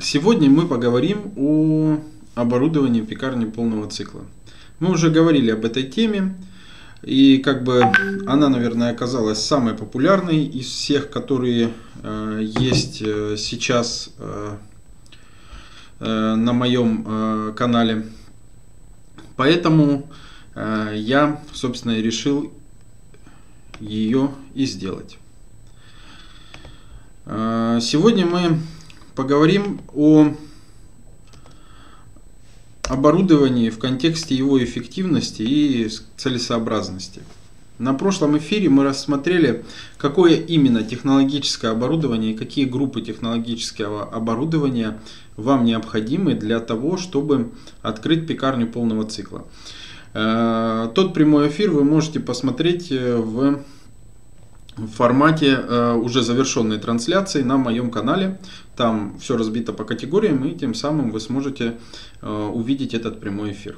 Сегодня мы поговорим о оборудовании пекарни полного цикла. Мы уже говорили об этой теме, и как бы она, наверное, оказалась самой популярной из всех, которые э, есть э, сейчас э, э, на моем э, канале. Поэтому э, я, собственно, и решил ее и сделать. Э, сегодня мы поговорим о оборудовании в контексте его эффективности и целесообразности. На прошлом эфире мы рассмотрели, какое именно технологическое оборудование и какие группы технологического оборудования вам необходимы для того, чтобы открыть пекарню полного цикла. Э, тот прямой эфир вы можете посмотреть э, в формате э, уже завершенной трансляции на моем канале. Там все разбито по категориям, и тем самым вы сможете э, увидеть этот прямой эфир.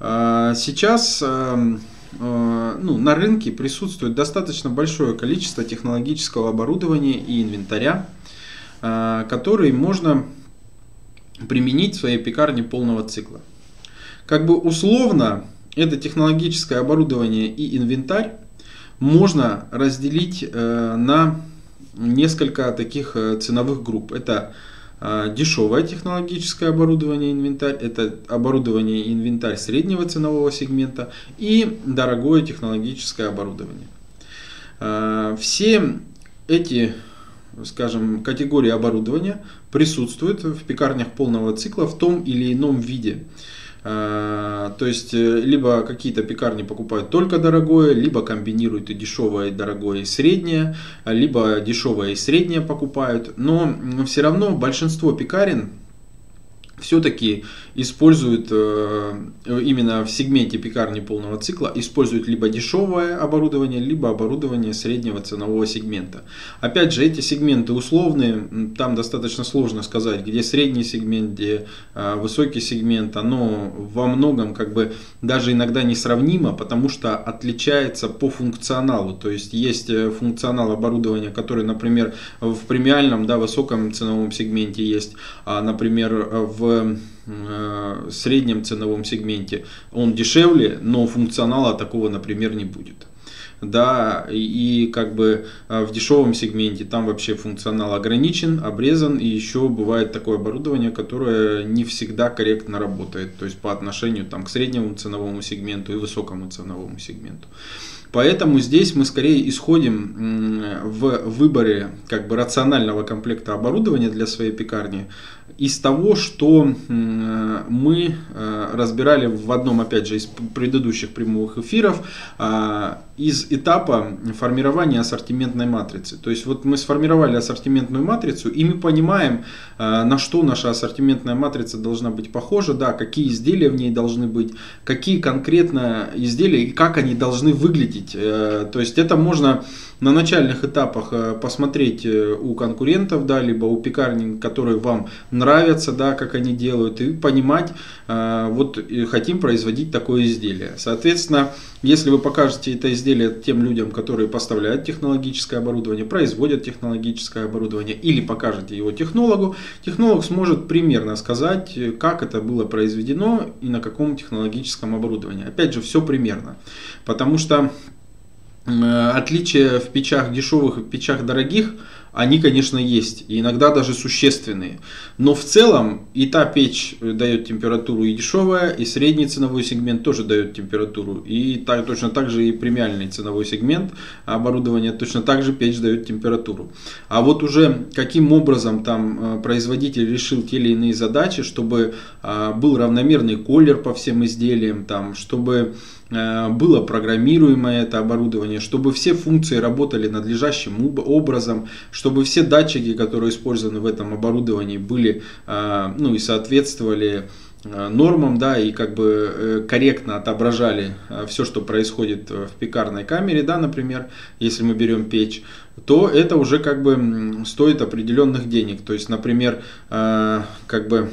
Э, сейчас э, э, ну, на рынке присутствует достаточно большое количество технологического оборудования и инвентаря, э, который можно применить в своей пекарне полного цикла. Как бы условно это технологическое оборудование и инвентарь можно разделить на несколько таких э, ценовых групп. Это э, дешевое технологическое оборудование инвентарь, это оборудование и инвентарь среднего ценового сегмента и дорогое технологическое оборудование. Все эти скажем, категории оборудования присутствуют в пекарнях полного цикла в том или ином виде. А, то есть, э, либо какие-то пекарни покупают только дорогое, либо комбинируют и дешевое, и дорогое, и среднее, либо дешевое и среднее покупают. Но все равно большинство пекарен все-таки используют э, именно в сегменте пекарни полного цикла, используют либо дешевое оборудование, либо оборудование среднего ценового сегмента. Опять же, эти сегменты условные, там достаточно сложно сказать, где средний сегмент, где э, высокий сегмент, оно во многом как бы даже иногда несравнимо, потому что отличается по функционалу. То есть есть э, функционал оборудования, который, например, в премиальном, да, высоком ценовом сегменте есть, а, например, в э, среднем ценовом сегменте он дешевле, но функционала такого, например, не будет. Да, и, и как бы э, в дешевом сегменте там вообще функционал ограничен, обрезан, и еще бывает такое оборудование, которое не всегда корректно работает, то есть по отношению там, к среднему ценовому сегменту и высокому ценовому сегменту. Поэтому здесь мы скорее исходим в выборе как бы рационального комплекта оборудования для своей пекарни из того, что мы э, разбирали в одном, опять же, из предыдущих прямых эфиров, а, из этапа формирования ассортиментной матрицы. То есть вот мы сформировали ассортиментную матрицу, и мы понимаем, э, на что наша ассортиментная матрица должна быть похожа, да, какие изделия в ней должны быть, какие конкретно изделия и как они должны выглядеть. Э, то есть это можно на начальных этапах э, посмотреть э, у конкурентов, да, либо у пекарни, которые вам нравятся, да, как они делают, и понимать, э, вот хотим производить такое изделие. Соответственно, если вы покажете это изделие тем людям, которые поставляют технологическое оборудование, производят технологическое оборудование, или покажете его технологу, технолог сможет примерно сказать, как это было произведено и на каком технологическом оборудовании. Опять же, все примерно. Потому что Э, отличия в печах дешевых и печах дорогих, они, конечно, есть, и иногда даже существенные. Но в целом и та печь дает температуру и дешевая, и средний ценовой сегмент тоже дает температуру. И так, точно так же и премиальный ценовой сегмент оборудования точно так же печь дает температуру. А вот уже каким образом там э, производитель решил те или иные задачи, чтобы э, был равномерный колер по всем изделиям, там, чтобы Э, было программируемое это оборудование, чтобы все функции работали надлежащим образом, чтобы все датчики, которые использованы в этом оборудовании, были э, ну, и соответствовали э, нормам, да, и как бы корректно отображали все, что происходит в пекарной камере, да, например, если мы берем печь, то это уже как бы стоит определенных денег. То есть, например, как бы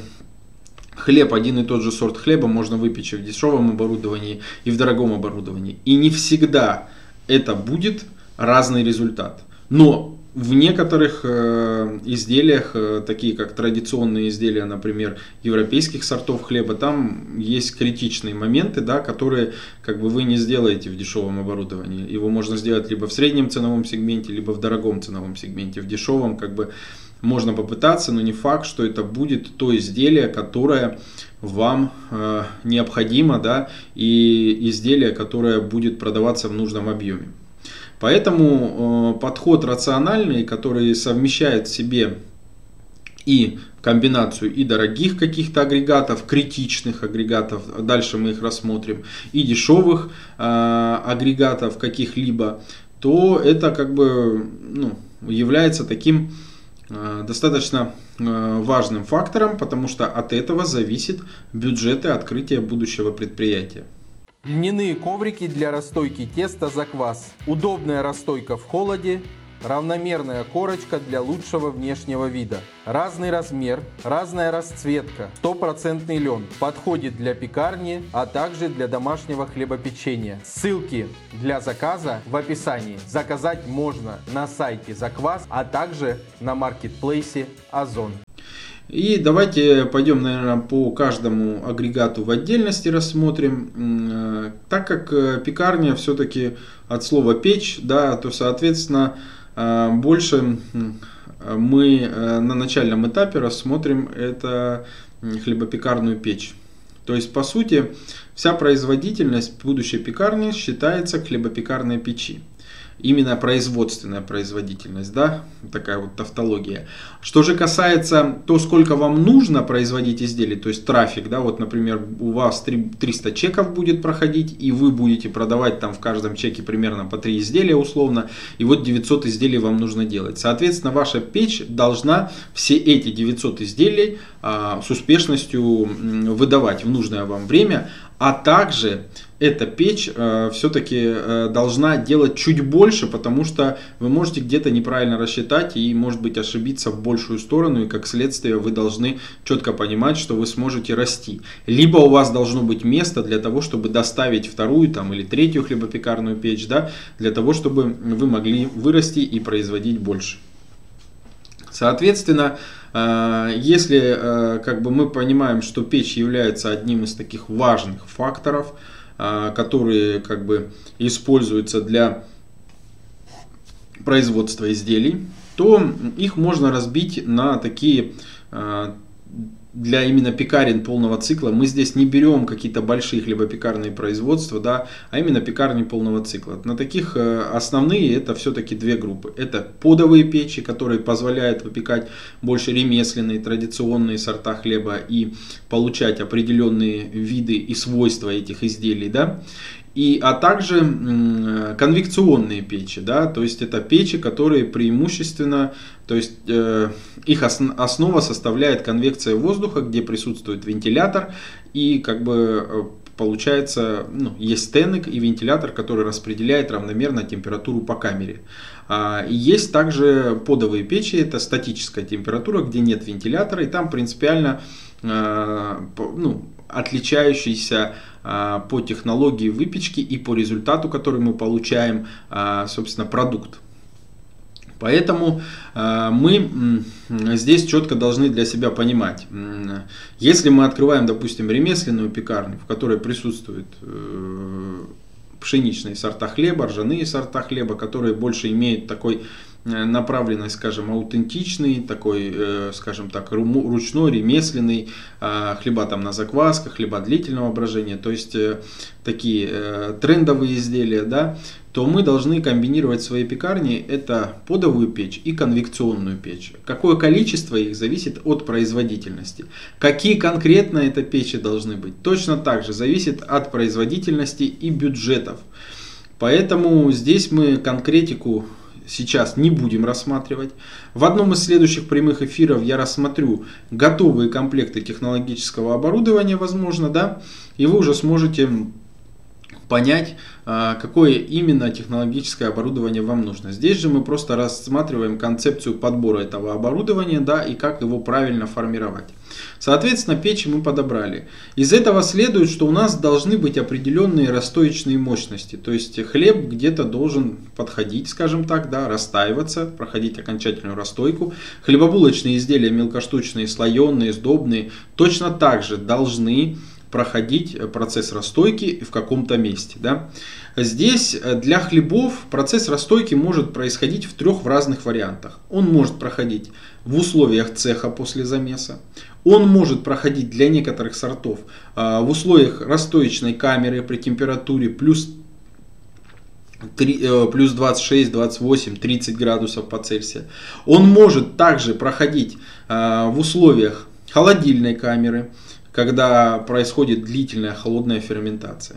хлеб, один и тот же сорт хлеба можно выпечь и в дешевом оборудовании, и в дорогом оборудовании. И не всегда это будет разный результат. Но в некоторых э, изделиях, э, такие как традиционные изделия, например, европейских сортов хлеба, там есть критичные моменты, да, которые как бы вы не сделаете в дешевом оборудовании. Его можно сделать либо в среднем ценовом сегменте, либо в дорогом ценовом сегменте. В дешевом как бы можно попытаться, но не факт, что это будет то изделие, которое вам э, необходимо, да, и изделие, которое будет продаваться в нужном объеме. Поэтому э, подход рациональный, который совмещает в себе и комбинацию и дорогих каких-то агрегатов, критичных агрегатов, дальше мы их рассмотрим, и дешевых э, агрегатов каких-либо, то это как бы ну, является таким достаточно э, важным фактором, потому что от этого зависит бюджеты открытия будущего предприятия. Льняные коврики для расстойки теста за квас. Удобная расстойка в холоде. Равномерная корочка для лучшего внешнего вида. Разный размер, разная расцветка. Стопроцентный лен. Подходит для пекарни, а также для домашнего хлебопечения. Ссылки для заказа в описании. Заказать можно на сайте Заквас, а также на маркетплейсе Озон. И давайте пойдем, наверное, по каждому агрегату в отдельности рассмотрим. Э, так как э, пекарня все-таки от слова печь, да, то, соответственно, больше мы на начальном этапе рассмотрим это хлебопекарную печь. То есть, по сути, вся производительность будущей пекарни считается хлебопекарной печи именно производственная производительность, да, такая вот тавтология. Что же касается то, сколько вам нужно производить изделий, то есть трафик, да, вот, например, у вас 300 чеков будет проходить, и вы будете продавать там в каждом чеке примерно по 3 изделия условно, и вот 900 изделий вам нужно делать. Соответственно, ваша печь должна все эти 900 изделий а, с успешностью выдавать в нужное вам время, а также эта печь э, все-таки э, должна делать чуть больше, потому что вы можете где-то неправильно рассчитать и, может быть, ошибиться в большую сторону, и как следствие вы должны четко понимать, что вы сможете расти. Либо у вас должно быть место для того, чтобы доставить вторую там, или третью хлебопекарную печь, да, для того, чтобы вы могли вырасти и производить больше. Соответственно, э, если э, как бы мы понимаем, что печь является одним из таких важных факторов, которые как бы используются для производства изделий, то их можно разбить на такие для именно пекарен полного цикла мы здесь не берем какие-то большие хлебопекарные производства, да, а именно пекарни полного цикла. На таких э, основные это все-таки две группы. Это подовые печи, которые позволяют выпекать больше ремесленные, традиционные сорта хлеба и получать определенные виды и свойства этих изделий. Да и, а также конвекционные печи, да, то есть это печи, которые преимущественно, то есть э, их основ, основа составляет конвекция воздуха, где присутствует вентилятор и как бы э, получается, ну, есть стенок и вентилятор, который распределяет равномерно температуру по камере. А, и есть также подовые печи, это статическая температура, где нет вентилятора, и там принципиально э, ну, отличающийся по технологии выпечки и по результату, который мы получаем, а, собственно, продукт. Поэтому э, мы здесь четко должны для себя понимать, если мы открываем, допустим, ремесленную пекарню, в которой присутствуют э, пшеничные сорта хлеба, ржаные сорта хлеба, которые больше имеют такой направленность, скажем, аутентичный, такой, э, скажем так, ручной, ремесленный, а, хлеба там на заквасках, хлеба длительного брожения, то есть э, такие трендовые изделия, да, то мы должны комбинировать в своей пекарне это подовую печь и конвекционную печь. Какое количество их зависит от производительности. Какие конкретно это печи должны быть, точно так же зависит от производительности и бюджетов. Поэтому здесь мы конкретику сейчас не будем рассматривать. В одном из следующих прямых эфиров я рассмотрю готовые комплекты технологического оборудования, возможно, да, и вы уже сможете понять, а, какое именно технологическое оборудование вам нужно. Здесь же мы просто рассматриваем концепцию подбора этого оборудования да, и как его правильно формировать. Соответственно, печи мы подобрали. Из этого следует, что у нас должны быть определенные расстоечные мощности. То есть хлеб где-то должен подходить, скажем так, да, растаиваться, проходить окончательную расстойку. Хлебобулочные изделия мелкоштучные, слоеные, сдобные точно так же должны проходить процесс расстойки в каком-то месте. Да? Здесь для хлебов процесс расстойки может происходить в трех разных вариантах. Он может проходить в условиях цеха после замеса. Он может проходить для некоторых сортов э, в условиях расстоечной камеры при температуре плюс 3, э, плюс 26, 28, 30 градусов по Цельсию. Он может также проходить в условиях холодильной камеры, когда происходит длительная холодная ферментация.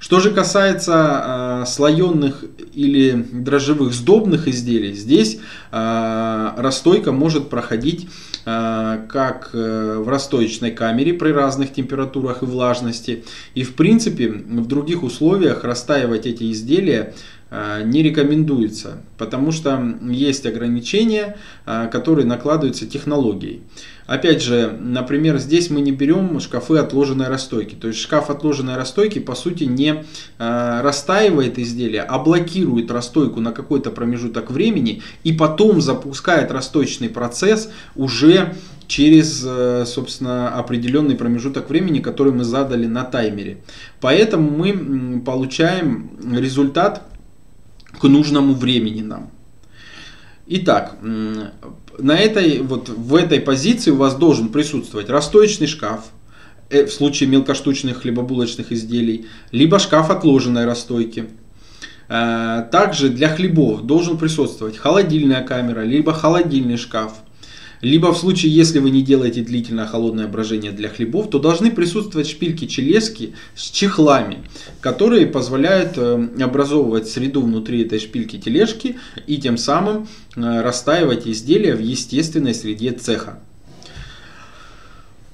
Что же касается э, слоенных или дрожжевых сдобных изделий, здесь э, расстойка может проходить э, как э, в расстоечной камере при разных температурах и влажности. И в принципе в других условиях расстаивать эти изделия не рекомендуется, потому что есть ограничения, э, которые накладываются технологией. Опять же, например, здесь мы не берем шкафы отложенной расстойки. То есть шкаф отложенной расстойки по сути не э, расстаивает изделие, а блокирует расстойку на какой-то промежуток времени и потом запускает расстойчный процесс уже через, э, собственно, определенный промежуток времени, который мы задали на таймере. Поэтому мы получаем результат к нужному времени нам. Итак, на этой, вот в этой позиции у вас должен присутствовать расстоечный шкаф, э, в случае мелкоштучных хлебобулочных изделий, либо шкаф отложенной расстойки. Э, также для хлебов должен присутствовать холодильная камера, либо холодильный шкаф. Либо в случае, если вы не делаете длительное холодное брожение для хлебов, то должны присутствовать шпильки-челески с чехлами, которые позволяют э, образовывать среду внутри этой шпильки-тележки и тем самым э, растаивать изделия в естественной среде цеха.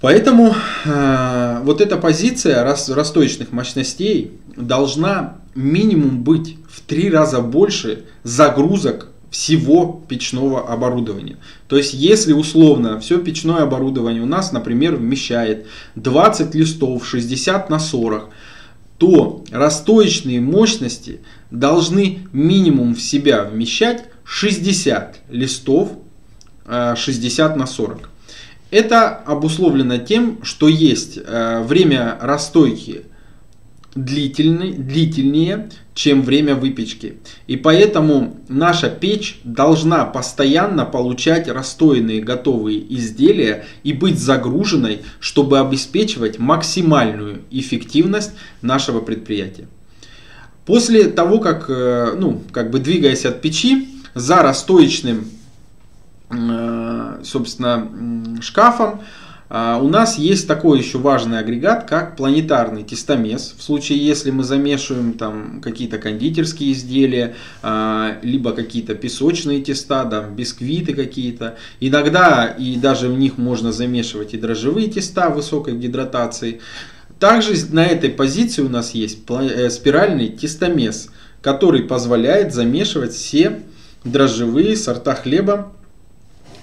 Поэтому э, вот эта позиция рас, расстоечных мощностей должна минимум быть в три раза больше загрузок всего печного оборудования. То есть, если условно все печное оборудование у нас, например, вмещает 20 листов 60 на 40, то расстоечные мощности должны минимум в себя вмещать 60 листов 60 э, на 40. Это обусловлено тем, что есть э, время расстойки длительный, длительнее, чем время выпечки. И поэтому наша печь должна постоянно получать расстоянные готовые изделия и быть загруженной, чтобы обеспечивать максимальную эффективность нашего предприятия. После того, как, э, ну, как бы двигаясь от печи, за расстоечным, э, собственно, шкафом, у нас есть такой еще важный агрегат, как планетарный тестомес. В случае, если мы замешиваем там какие-то кондитерские изделия, а, либо какие-то песочные теста, там, бисквиты какие-то. Иногда и даже в них можно замешивать и дрожжевые теста высокой гидратации. Также на этой позиции у нас есть э, спиральный тестомес, который позволяет замешивать все дрожжевые сорта хлеба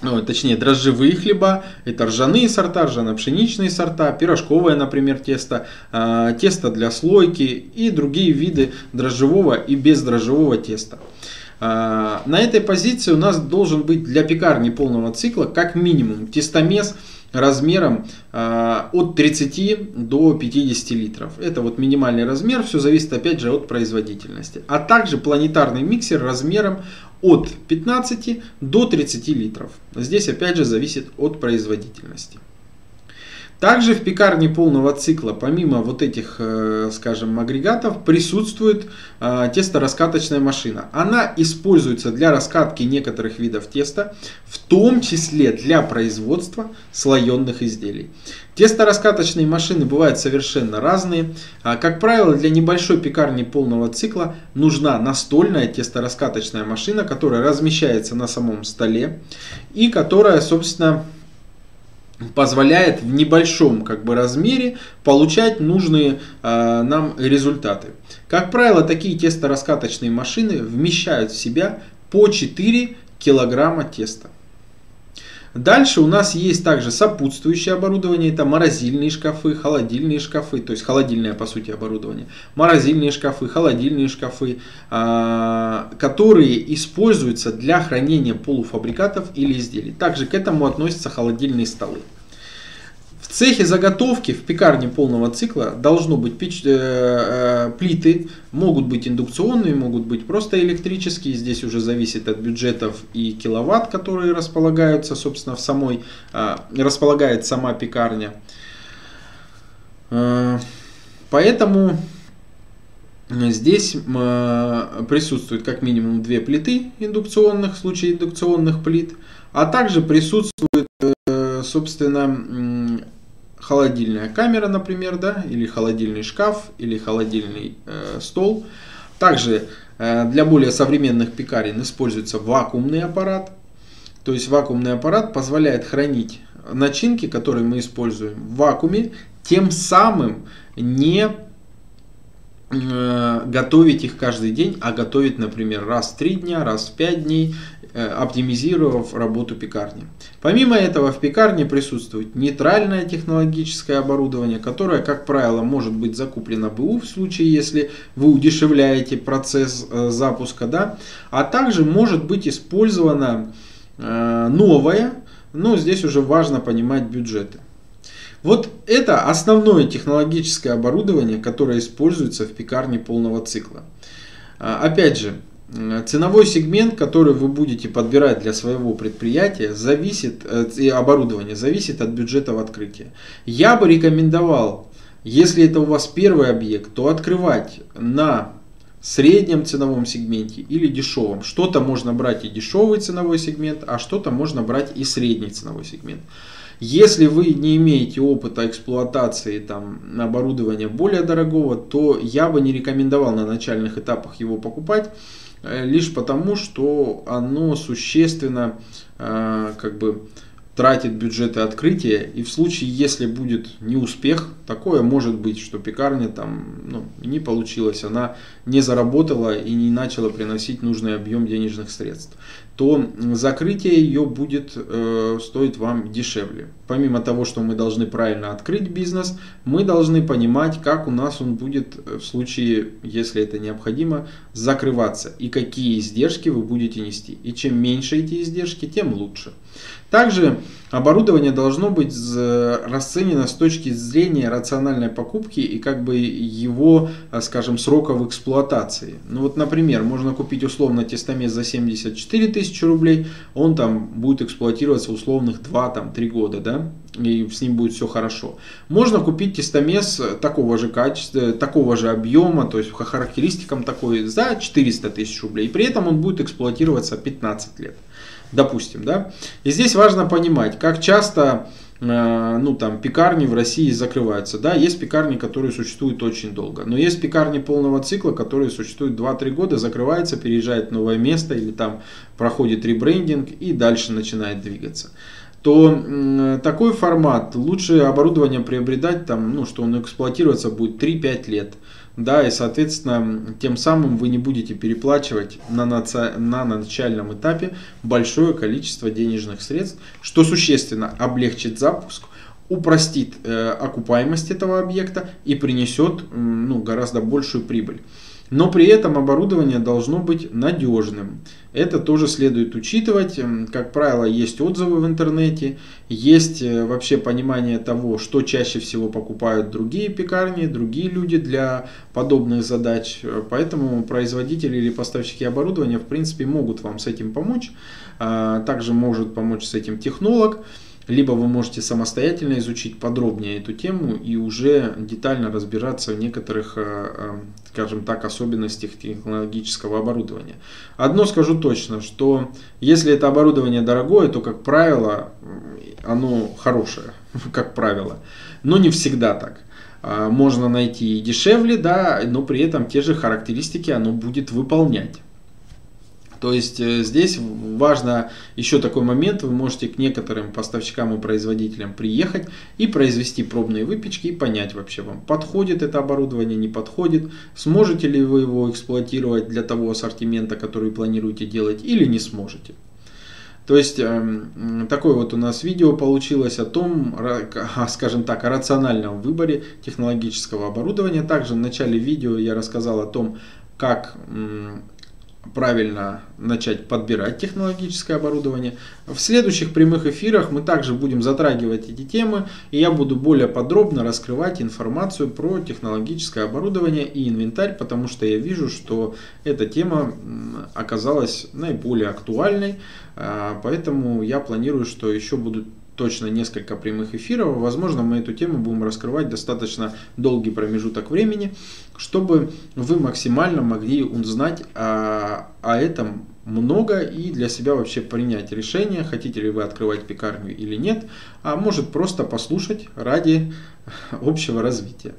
ну, точнее дрожжевые хлеба, это ржаные сорта, ржано-пшеничные сорта, пирожковое, например, тесто, э, тесто для слойки и другие виды дрожжевого и бездрожжевого теста. Э, на этой позиции у нас должен быть для пекарни полного цикла как минимум тестомес размером э, от 30 до 50 литров. Это вот минимальный размер, все зависит опять же от производительности. А также планетарный миксер размером от 15 до 30 литров. Здесь опять же зависит от производительности. Также в пекарне полного цикла, помимо вот этих, э, скажем, агрегатов, присутствует э, тесто-раскаточная машина. Она используется для раскатки некоторых видов теста, в том числе для производства слоенных изделий. Тесто-раскаточные машины бывают совершенно разные. А, как правило, для небольшой пекарни полного цикла нужна настольная тесто-раскаточная машина, которая размещается на самом столе и которая, собственно, позволяет в небольшом как бы, размере получать нужные э, нам результаты. Как правило, такие тесто-раскаточные машины вмещают в себя по 4 килограмма теста. Дальше у нас есть также сопутствующее оборудование, это морозильные шкафы, холодильные шкафы, то есть холодильное по сути оборудование, морозильные шкафы, холодильные шкафы, а, которые используются для хранения полуфабрикатов или изделий. Также к этому относятся холодильные столы. Цехе заготовки в пекарне полного цикла должно быть печ, э, э, плиты, могут быть индукционные, могут быть просто электрические. Здесь уже зависит от бюджетов и киловатт, которые располагаются, собственно, в самой, э, располагает сама пекарня. Э, поэтому Здесь э, присутствует как минимум две плиты индукционных, в случае индукционных плит, а также присутствует, э, собственно, холодильная камера, например, да, или холодильный шкаф, или холодильный э, стол. Также э, для более современных пекарен используется вакуумный аппарат. То есть вакуумный аппарат позволяет хранить начинки, которые мы используем в вакууме, тем самым не э, готовить их каждый день, а готовить, например, раз в 3 дня, раз в 5 дней оптимизировав работу пекарни. Помимо этого в пекарне присутствует нейтральное технологическое оборудование, которое, как правило, может быть закуплено БУ в случае, если вы удешевляете процесс э, запуска, да, а также может быть использовано э, новое, но здесь уже важно понимать бюджеты. Вот это основное технологическое оборудование, которое используется в пекарне полного цикла. Опять же, Ценовой сегмент, который вы будете подбирать для своего предприятия, зависит, э, и оборудование, зависит от бюджета в открытии. Я бы рекомендовал, если это у вас первый объект, то открывать на среднем ценовом сегменте или дешевом. Что-то можно брать и дешевый ценовой сегмент, а что-то можно брать и средний ценовой сегмент. Если вы не имеете опыта эксплуатации там, оборудования более дорогого, то я бы не рекомендовал на начальных этапах его покупать Э, лишь потому, что оно существенно э, как бы тратит бюджеты открытия, и в случае, если будет неуспех, такое может быть, что пекарня там ну, не получилась, она не заработала и не начала приносить нужный объем денежных средств, то закрытие ее будет э, стоить вам дешевле. Помимо того, что мы должны правильно открыть бизнес, мы должны понимать, как у нас он будет в случае, если это необходимо, закрываться и какие издержки вы будете нести. И чем меньше эти издержки, тем лучше. Также оборудование должно быть расценено с точки зрения рациональной покупки и как бы его, э, скажем, сроков эксплуатации. Ну вот, например, можно купить условно тестомес за 74 тысячи рублей, он там будет эксплуатироваться условных 2-3 года, да, и с ним будет все хорошо. Можно купить тестомес такого же качества, такого же объема, то есть по характеристикам такой за 400 тысяч рублей, и при этом он будет эксплуатироваться 15 лет допустим, да. И здесь важно понимать, как часто э, ну там пекарни в России закрываются. Да, есть пекарни, которые существуют очень долго, но есть пекарни полного цикла, которые существуют 2-3 года, закрывается, переезжает в новое место или там проходит ребрендинг и дальше начинает двигаться то такой формат лучше оборудование приобретать там, ну, что он эксплуатироваться будет 3-5 лет да, и, соответственно, тем самым вы не будете переплачивать на, наци... на начальном этапе большое количество денежных средств, что существенно облегчит запуск, упростит э, окупаемость этого объекта и принесет ну, гораздо большую прибыль. Но при этом оборудование должно быть надежным. Это тоже следует учитывать. Как правило, есть отзывы в интернете, есть э, вообще понимание того, что чаще всего покупают другие пекарни, другие люди для подобных задач. Поэтому производители или поставщики оборудования в принципе могут вам с этим помочь. А, также может помочь с этим технолог. Либо вы можете самостоятельно изучить подробнее эту тему и уже детально разбираться в некоторых, э, э, скажем так, особенностях технологического оборудования. Одно скажу точно, что если это оборудование дорогое, то, как правило, оно хорошее, как правило. Но не всегда так. А, можно найти и дешевле, да, но при этом те же характеристики оно будет выполнять. То есть э, здесь важно еще такой момент, вы можете к некоторым поставщикам и производителям приехать и произвести пробные выпечки и понять вообще вам, подходит это оборудование, не подходит, сможете ли вы его эксплуатировать для того ассортимента, который планируете делать или не сможете. То есть эм, такое вот у нас видео получилось о том, скажем так, о рациональном выборе технологического оборудования. Также в начале видео я рассказал о том, как правильно начать подбирать технологическое оборудование. В следующих прямых эфирах мы также будем затрагивать эти темы, и я буду более подробно раскрывать информацию про технологическое оборудование и инвентарь, потому что я вижу, что эта тема оказалась наиболее актуальной, а, поэтому я планирую, что еще будут точно несколько прямых эфиров. Возможно, мы эту тему будем раскрывать достаточно долгий промежуток времени, чтобы вы максимально могли узнать о, о этом много и для себя вообще принять решение, хотите ли вы открывать пекарню или нет, а может просто послушать ради общего развития.